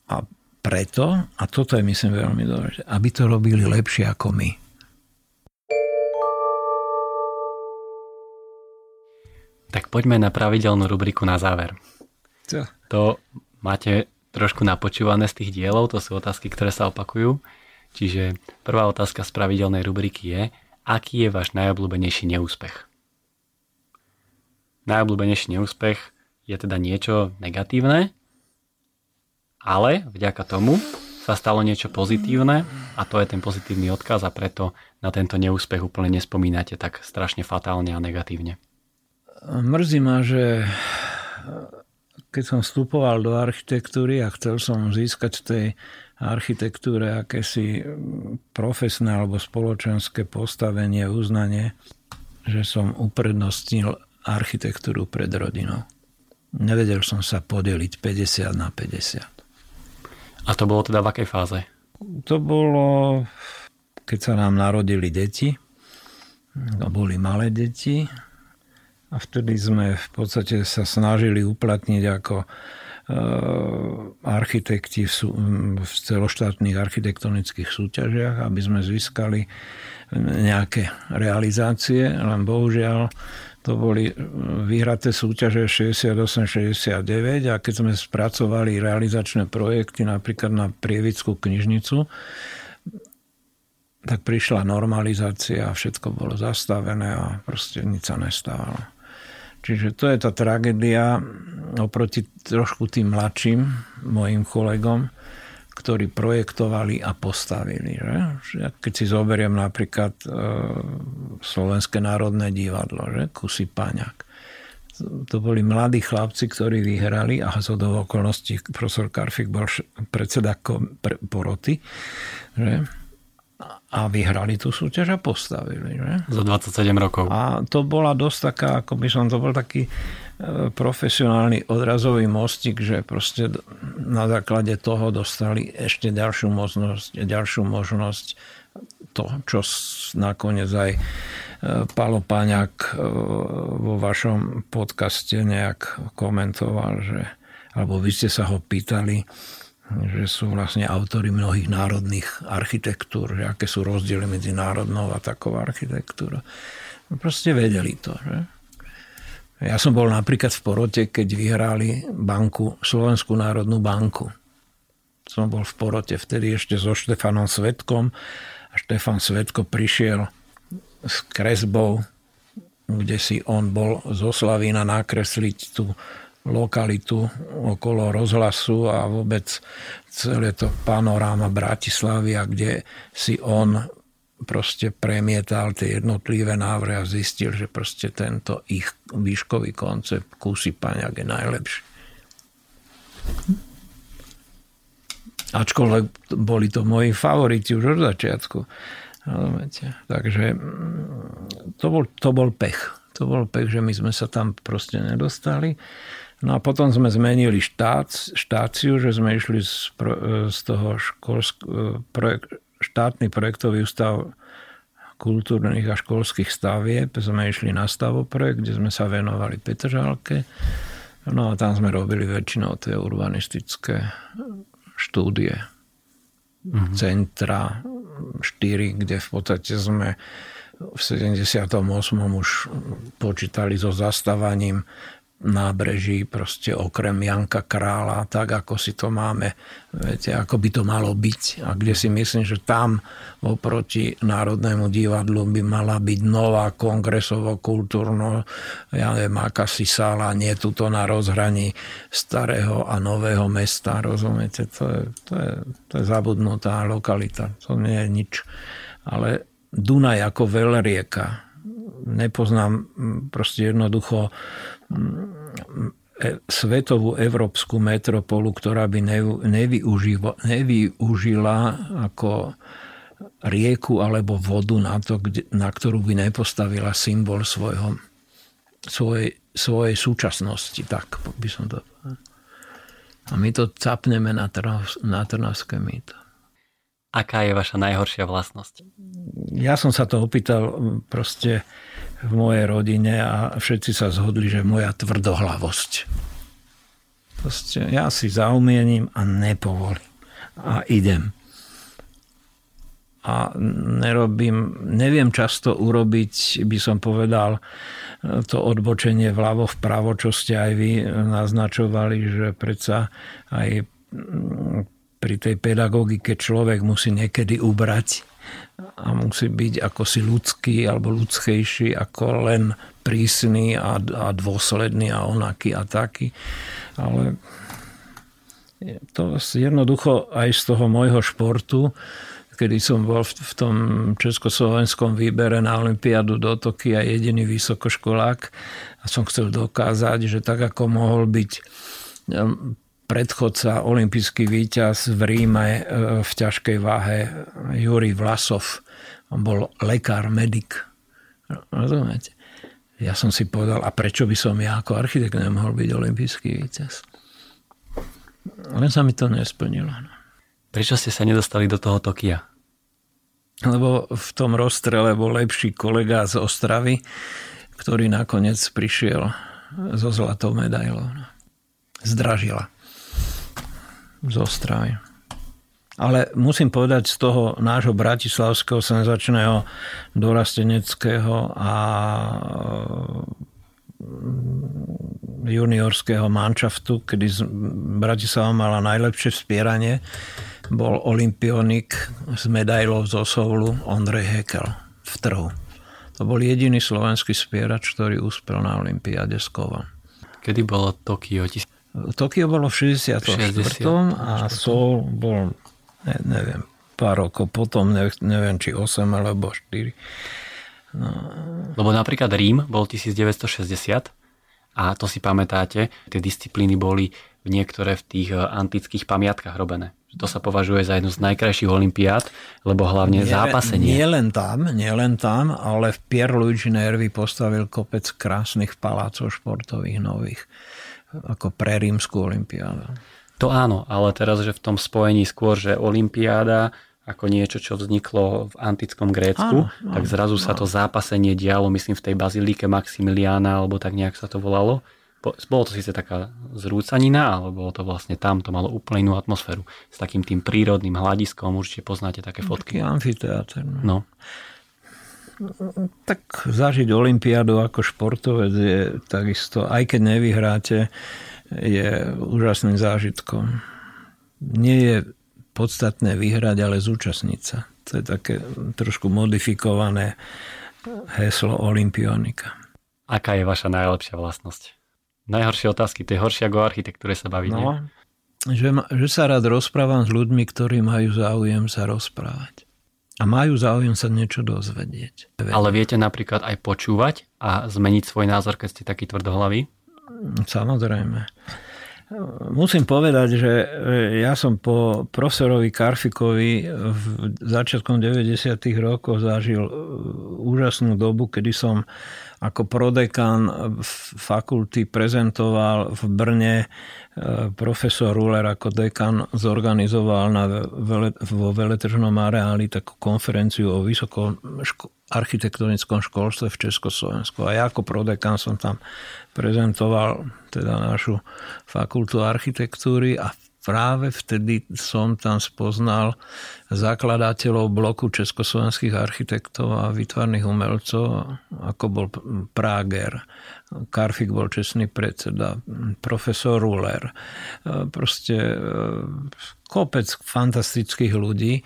a preto, a toto je myslím veľmi dôležité, aby to robili lepšie ako my. Tak poďme na pravidelnú rubriku na záver. Co? To máte trošku napočúvané z tých dielov, to sú otázky, ktoré sa opakujú. Čiže prvá otázka z pravidelnej rubriky je, aký je váš najobľúbenejší neúspech? Najobľúbenejší neúspech je teda niečo negatívne, ale vďaka tomu sa stalo niečo pozitívne a to je ten pozitívny odkaz a preto na tento neúspech úplne nespomínate tak strašne fatálne a negatívne. Mrzí ma, že keď som vstupoval do architektúry a chcel som získať v tej architektúre akési profesné alebo spoločenské postavenie, uznanie, že som uprednostnil architektúru pred rodinou. Nevedel som sa podeliť 50 na 50. A to bolo teda v akej fáze? To bolo, keď sa nám narodili deti. To boli malé deti a vtedy sme v podstate sa snažili uplatniť ako e, architekti v celoštátnych architektonických súťažiach, aby sme získali nejaké realizácie, len bohužiaľ to boli vyhraté súťaže 68-69 a keď sme spracovali realizačné projekty napríklad na Prievickú knižnicu, tak prišla normalizácia a všetko bolo zastavené a proste nič sa nestávalo. Čiže to je tá tragédia oproti trošku tým mladším mojim kolegom, ktorí projektovali a postavili. Že? Keď si zoberiem napríklad e, Slovenské národné divadlo, že? Kusy Paňak. To boli mladí chlapci, ktorí vyhrali a zo do okolností profesor Karfik bol predseda poroty. Že? A vyhrali tú súťaž a postavili. Že? Za 27 rokov. A to bola dosť taká, ako by som to bol taký e, profesionálny odrazový mostik, že proste na základe toho dostali ešte ďalšiu možnosť, ďalšiu možnosť to, čo nakoniec aj e, Palo Paňák e, vo vašom podcaste nejak komentoval, že, alebo vy ste sa ho pýtali, že sú vlastne autory mnohých národných architektúr, že aké sú rozdiely medzi národnou a takou architektúrou. No proste vedeli to. Že? Ja som bol napríklad v porote, keď vyhrali banku, Slovenskú národnú banku. Som bol v porote vtedy ešte so Štefanom Svetkom a Štefan Svetko prišiel s kresbou, kde si on bol zo Slavína nakresliť tú lokalitu okolo rozhlasu a vôbec celé to panoráma Bratislavy, a kde si on proste premietal tie jednotlivé návrhy a zistil, že proste tento ich výškový koncept kusy paňak je najlepší. Ačkoľvek boli to moji favoriti už od začiatku. Takže mm, to bol, to bol pech. To bol pech, že my sme sa tam proste nedostali. No a potom sme zmenili štát, štáciu, že sme išli z, z toho školsk, projekt, štátny projektový ústav kultúrnych a školských stavieb. Sme išli na stavoprojekt, kde sme sa venovali Petržálke. No a tam sme robili väčšinou tie urbanistické štúdie. Mm-hmm. Centra 4, kde v podstate sme v 78. už počítali so zastávaním nábreží, proste okrem Janka Krála, tak ako si to máme, viete, ako by to malo byť. A kde si myslím, že tam oproti Národnému divadlu by mala byť nová kongresovo-kultúrno, ja neviem, akási sála, nie tuto na rozhraní starého a nového mesta, rozumiete, to je, to je, to je zabudnutá lokalita, to nie je nič. Ale Dunaj ako veľrieka, nepoznám proste jednoducho svetovú európsku metropolu, ktorá by nevyužila, nevyužila ako rieku alebo vodu na, to, na ktorú by nepostavila symbol svojho, svojej, svojej súčasnosti. Tak by som to A my to capneme na, Trnavs, na Trnavské mýto. Aká je vaša najhoršia vlastnosť? Ja som sa to opýtal proste v mojej rodine a všetci sa zhodli, že moja tvrdohlavosť. Proste ja si zaumiením a nepovolím. A idem. A nerobím, neviem často urobiť, by som povedal, to odbočenie vľavo vpravo, čo ste aj vy naznačovali, že predsa aj pri tej pedagogike človek musí niekedy ubrať a musí byť ako si ľudský alebo ľudskejší ako len prísny a, a dôsledný a onaký a taký. Ale to jednoducho aj z toho môjho športu, kedy som bol v, v tom československom výbere na Olympiádu do Tokia jediný vysokoškolák a som chcel dokázať, že tak ako mohol byť predchodca, olimpijský víťaz v Ríme e, v ťažkej váhe Juri Vlasov. On bol lekár, medik. Rozumiete? Ja som si povedal, a prečo by som ja ako architekt nemohol byť olimpijský víťaz? Len sa mi to nesplnilo. No. Prečo ste sa nedostali do toho Tokia? Lebo v tom rozstrele bol lepší kolega z Ostravy, ktorý nakoniec prišiel so zlatou medailou. No. Zdražila z Ostravy. Ale musím povedať z toho nášho bratislavského senzačného dorasteneckého a juniorského manšaftu, kedy Bratislava mala najlepšie spieranie, bol olimpionik s medailou zo Soulu Ondrej Hekel v trhu. To bol jediný slovenský spierač, ktorý úspel na Olympiáde s kovom. Kedy bolo Tokio? Tokio bolo v 64. 60. a Seoul bol, ne, neviem, pár rokov potom, neviem, či 8 alebo 4. No. Lebo napríklad Rím bol 1960 a to si pamätáte, tie disciplíny boli v niektoré v tých eh, antických pamiatkách robené. To sa považuje za jednu z najkrajších olimpiád, lebo hlavne nie, zápasenie. Nie len tam, nie len tam, ale v Pierluigi Nervi postavil kopec krásnych palácov športových nových, ako pre rímsku olimpiádu. To áno, ale teraz, že v tom spojení skôr, že olimpiáda ako niečo, čo vzniklo v antickom Grécku, áno, áno, tak zrazu áno. sa to zápasenie dialo, myslím, v tej bazilike Maximiliána, alebo tak nejak sa to volalo. Bolo to síce taká zrúcanina, ale bolo to vlastne tam, to malo úplne inú atmosféru. S takým tým prírodným hľadiskom, určite poznáte také fotky. Taký amfiteáter. No. no. Tak zažiť Olympiádu ako športovec je takisto, aj keď nevyhráte, je úžasným zážitkom. Nie je podstatné vyhrať, ale zúčastniť sa. To je také trošku modifikované heslo Olympionika. Aká je vaša najlepšia vlastnosť? Najhoršie otázky, to je horšie ako architektúre sa baviť. No, že, že sa rád rozprávam s ľuďmi, ktorí majú záujem sa rozprávať. A majú záujem sa niečo dozvedieť. Ale viete napríklad aj počúvať a zmeniť svoj názor, keď ste taký tvrdohlavý? Samozrejme. Musím povedať, že ja som po profesorovi Karfikovi v začiatkom 90. rokov zažil e, úžasnú dobu, kedy som ako prodekan fakulty prezentoval v Brne e, profesor Ruler ako dekan zorganizoval na vele, vo veletržnom areáli takú konferenciu o vysokom ško- architektonickom školstve v Československu. A ja ako prodekan som tam prezentoval teda našu fakultu architektúry a práve vtedy som tam spoznal zakladateľov bloku československých architektov a výtvarných umelcov, ako bol Prager, Karfik bol čestný predseda, profesor Ruler, proste e, kopec fantastických ľudí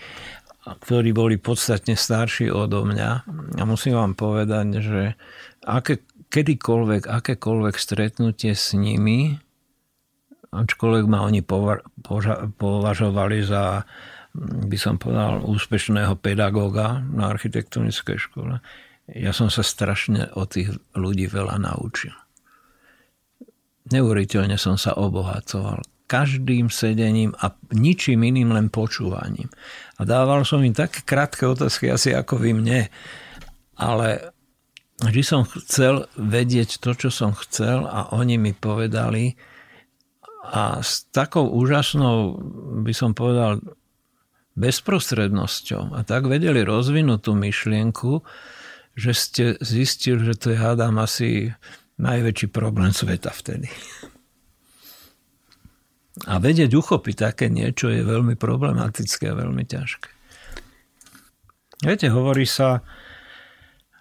ktorí boli podstatne starší odo mňa. A musím vám povedať, že aké, kedykoľvek, akékoľvek stretnutie s nimi, ačkoľvek ma oni považovali za, by som povedal, úspešného pedagóga na architektonickej škole, ja som sa strašne od tých ľudí veľa naučil. Neuveriteľne som sa obohacoval každým sedením a ničím iným, len počúvaním. A dával som im také krátke otázky, asi ako vy mne, ale vždy som chcel vedieť to, čo som chcel a oni mi povedali a s takou úžasnou, by som povedal, bezprostrednosťou a tak vedeli rozvinúť tú myšlienku, že ste zistili, že to je, hádam, asi najväčší problém sveta vtedy. A vedieť uchopiť také niečo je veľmi problematické a veľmi ťažké. Viete, hovorí sa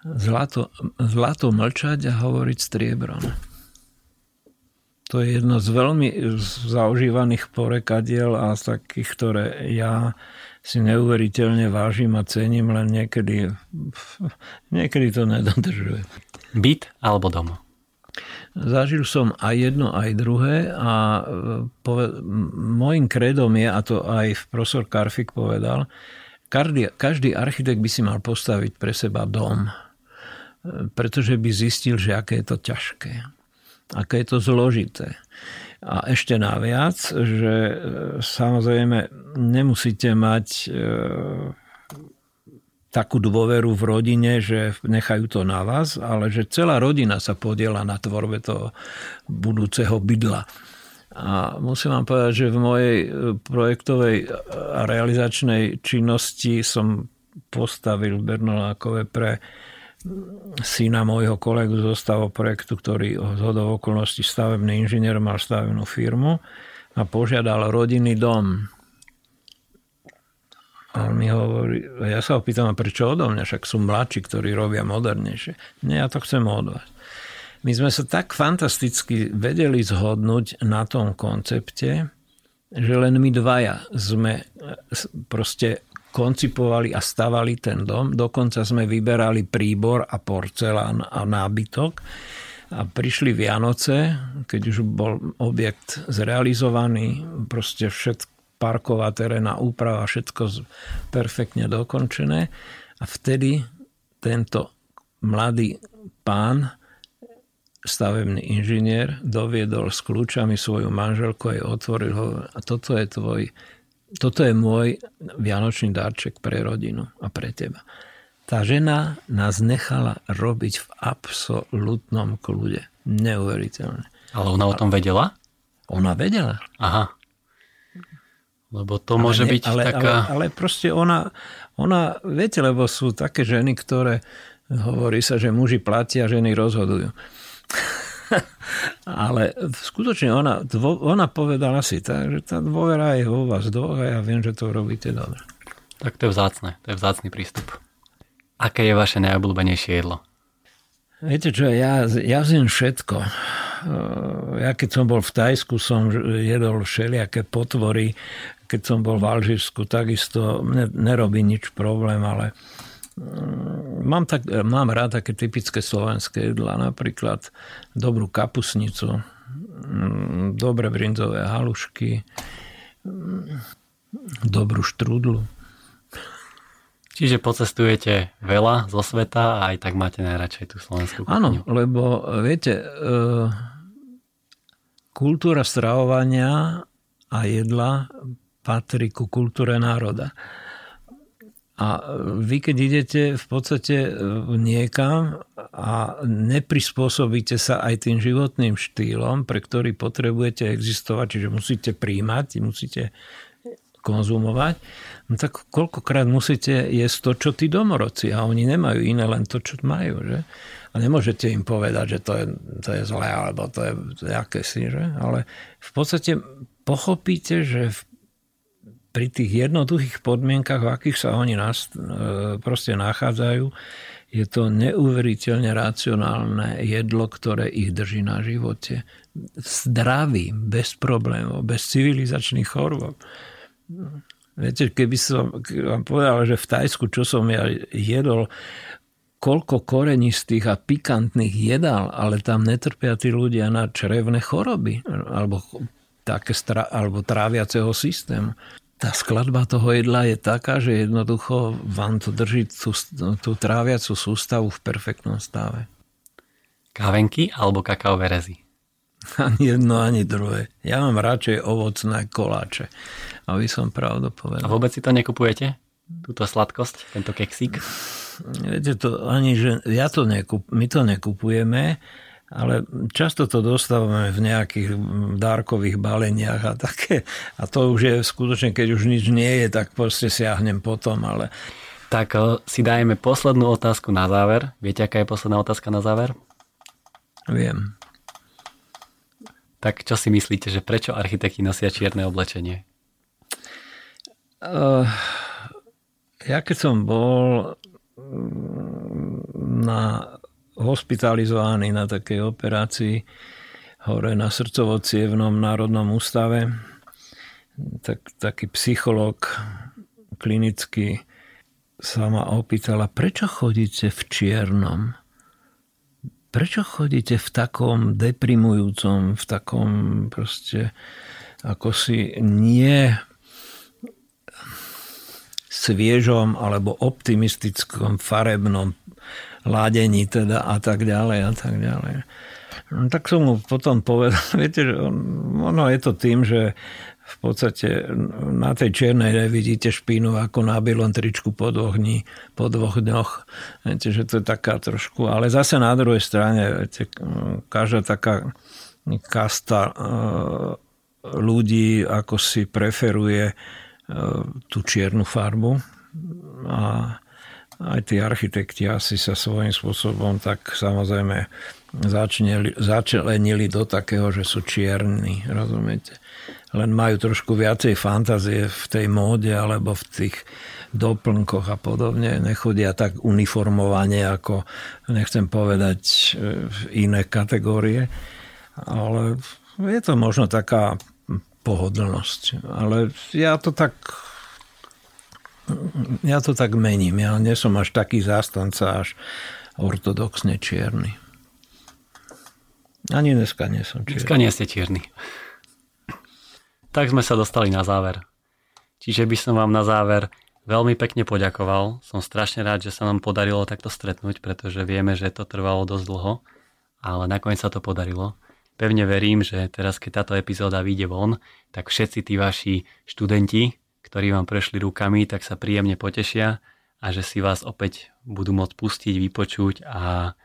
zlato, zlato mlčať a hovoriť striebrom. To je jedno z veľmi zaužívaných porekadiel a z takých, ktoré ja si neuveriteľne vážim a cením, len niekedy, niekedy to nedodržuje. Byt alebo dom? Zažil som aj jedno, aj druhé a poved- môjim kredom je, a to aj profesor Karfik povedal, každý, každý architekt by si mal postaviť pre seba dom, pretože by zistil, že aké je to ťažké, aké je to zložité. A ešte naviac, že e, samozrejme nemusíte mať e, takú dôveru v rodine, že nechajú to na vás, ale že celá rodina sa podiela na tvorbe toho budúceho bydla. A musím vám povedať, že v mojej e, projektovej a realizačnej činnosti som postavil v Bernolákove pre syna môjho kolegu stavu projektu, ktorý z hodov okolností stavebný inžinier mal stavebnú firmu a požiadal rodinný dom a on mi hovorí, ja sa opýtam, a prečo odo mňa, však sú mladší, ktorí robia modernejšie. Nie, ja to chcem od vás. my sme sa tak fantasticky vedeli zhodnúť na tom koncepte, že len my dvaja sme proste koncipovali a stavali ten dom. Dokonca sme vyberali príbor a porcelán a nábytok. A prišli Vianoce, keď už bol objekt zrealizovaný, proste všetko, parková terénna úprava, všetko perfektne dokončené. A vtedy tento mladý pán, stavebný inžinier, doviedol s kľúčami svoju manželku a jej otvoril ho. A toto je tvoj toto je môj vianočný darček pre rodinu a pre teba. Tá žena nás nechala robiť v absolútnom kľude. Neuveriteľne. Ale ona o tom vedela? Ona vedela. Aha. Lebo to ale môže ne, byť ale, taká... Ale, ale proste ona, ona, viete, lebo sú také ženy, ktoré hovorí sa, že muži platia, ženy rozhodujú. Ale skutočne ona, ona povedala si tak, že tá dôvera je vo vás dvoch a ja viem, že to robíte dobre. Tak to je vzácne, to je vzácný prístup. Aké je vaše najobľúbenejšie jedlo? Viete čo, ja, ja zjem všetko. Ja keď som bol v Tajsku, som jedol všelijaké potvory. Keď som bol v Alžírsku, takisto nerobí nič problém, ale mám, tak, mám rád také typické slovenské jedlá, napríklad dobrú kapusnicu, mm, dobré brinzové halušky, mm, dobrú štrúdlu. Čiže pocestujete veľa zo sveta a aj tak máte najradšej tú slovenskú kuchyňu. Áno, lebo viete, e, kultúra stravovania a jedla patrí ku kultúre národa. A vy, keď idete v podstate e, niekam a neprispôsobíte sa aj tým životným štýlom, pre ktorý potrebujete existovať, čiže musíte príjmať, musíte konzumovať, no tak koľkokrát musíte jesť to, čo tí domorodci a oni nemajú iné, len to, čo majú. Že? A nemôžete im povedať, že to je, to je zlé, alebo to je, to je akési, že? Ale v podstate pochopíte, že v pri tých jednoduchých podmienkach, v akých sa oni nás, e, proste nachádzajú, je to neuveriteľne racionálne jedlo, ktoré ich drží na živote. Zdraví, bez problémov, bez civilizačných chorôb. Viete, keby som vám povedal, že v Tajsku, čo som ja jedol, koľko korenistých a pikantných jedál, ale tam netrpia tí ľudia na črevné choroby alebo, také stra, alebo tráviaceho systému tá skladba toho jedla je taká, že jednoducho vám to drží tú, tú tráviacu sústavu v perfektnom stave. Kávenky alebo kakaové rezy? Ani jedno, ani druhé. Ja mám radšej ovocné koláče, aby som pravdu povedal. A vôbec si to nekupujete? Túto sladkosť, tento keksík? Viete to, ani že ja to nekup, my to nekupujeme, ale často to dostávame v nejakých dárkových baleniach a také. A to už je skutočne, keď už nič nie je, tak proste siahnem potom, ale... Tak eh, si dajeme poslednú otázku na záver. Viete, aká je posledná otázka na záver? Viem. Tak čo si myslíte, že prečo architekti nosia čierne oblečenie? Uh, ja keď som bol mm, na hospitalizovaný na takej operácii hore na srdcovo národnom ústave. Tak, taký psychológ klinický sa ma opýtala, prečo chodíte v čiernom? Prečo chodíte v takom deprimujúcom, v takom proste ako si nie sviežom alebo optimistickom farebnom ládení teda a tak ďalej a tak ďalej. No, tak som mu potom povedal, viete, že ono je to tým, že v podstate na tej čiernej vidíte špínu ako na bielom tričku po dvoch, dní, po dvoch dňoch. Viete, že to je taká trošku... Ale zase na druhej strane, viete, každá taká kasta e, ľudí ako si preferuje e, tú čiernu farbu a aj tí architekti asi sa svojím spôsobom tak samozrejme začneli, začlenili do takého, že sú čierni, rozumiete? Len majú trošku viacej fantázie v tej móde alebo v tých doplnkoch a podobne. Nechodia tak uniformovane ako, nechcem povedať, e, iné kategórie. Ale je to možno taká pohodlnosť. Ale ja to tak ja to tak mením. Ja nie som až taký zástanca, až ortodoxne čierny. Ani dneska nie som čierny. Dneska nie ste čierny. Tak sme sa dostali na záver. Čiže by som vám na záver veľmi pekne poďakoval. Som strašne rád, že sa nám podarilo takto stretnúť, pretože vieme, že to trvalo dosť dlho, ale nakoniec sa to podarilo. Pevne verím, že teraz, keď táto epizóda vyjde von, tak všetci tí vaši študenti, ktorí vám prešli rukami, tak sa príjemne potešia a že si vás opäť budú môcť pustiť, vypočuť a,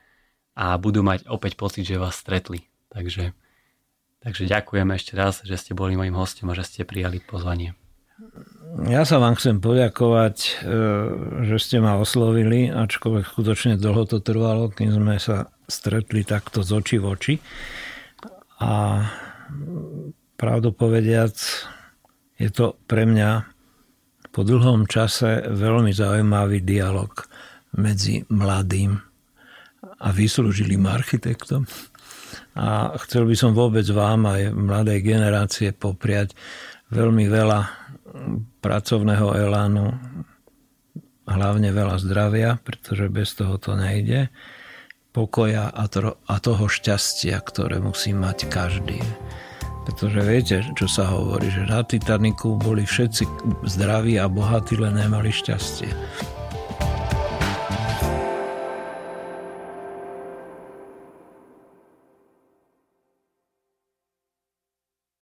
a budú mať opäť pocit, že vás stretli. Takže, takže ďakujem ešte raz, že ste boli mojim hostom a že ste prijali pozvanie. Ja sa vám chcem poďakovať, e, že ste ma oslovili, ačkoľvek skutočne dlho to trvalo, kým sme sa stretli takto z očí v oči. A pravdu povediac, je to pre mňa po dlhom čase veľmi zaujímavý dialog medzi mladým a vyslúžilým architektom. A chcel by som vôbec vám aj mladej generácie popriať veľmi veľa pracovného elánu, hlavne veľa zdravia, pretože bez toho to nejde, pokoja a, to, a toho šťastia, ktoré musí mať každý. Pretože viete, čo sa hovorí, že na Titaniku boli všetci zdraví a bohatí, len nemali šťastie.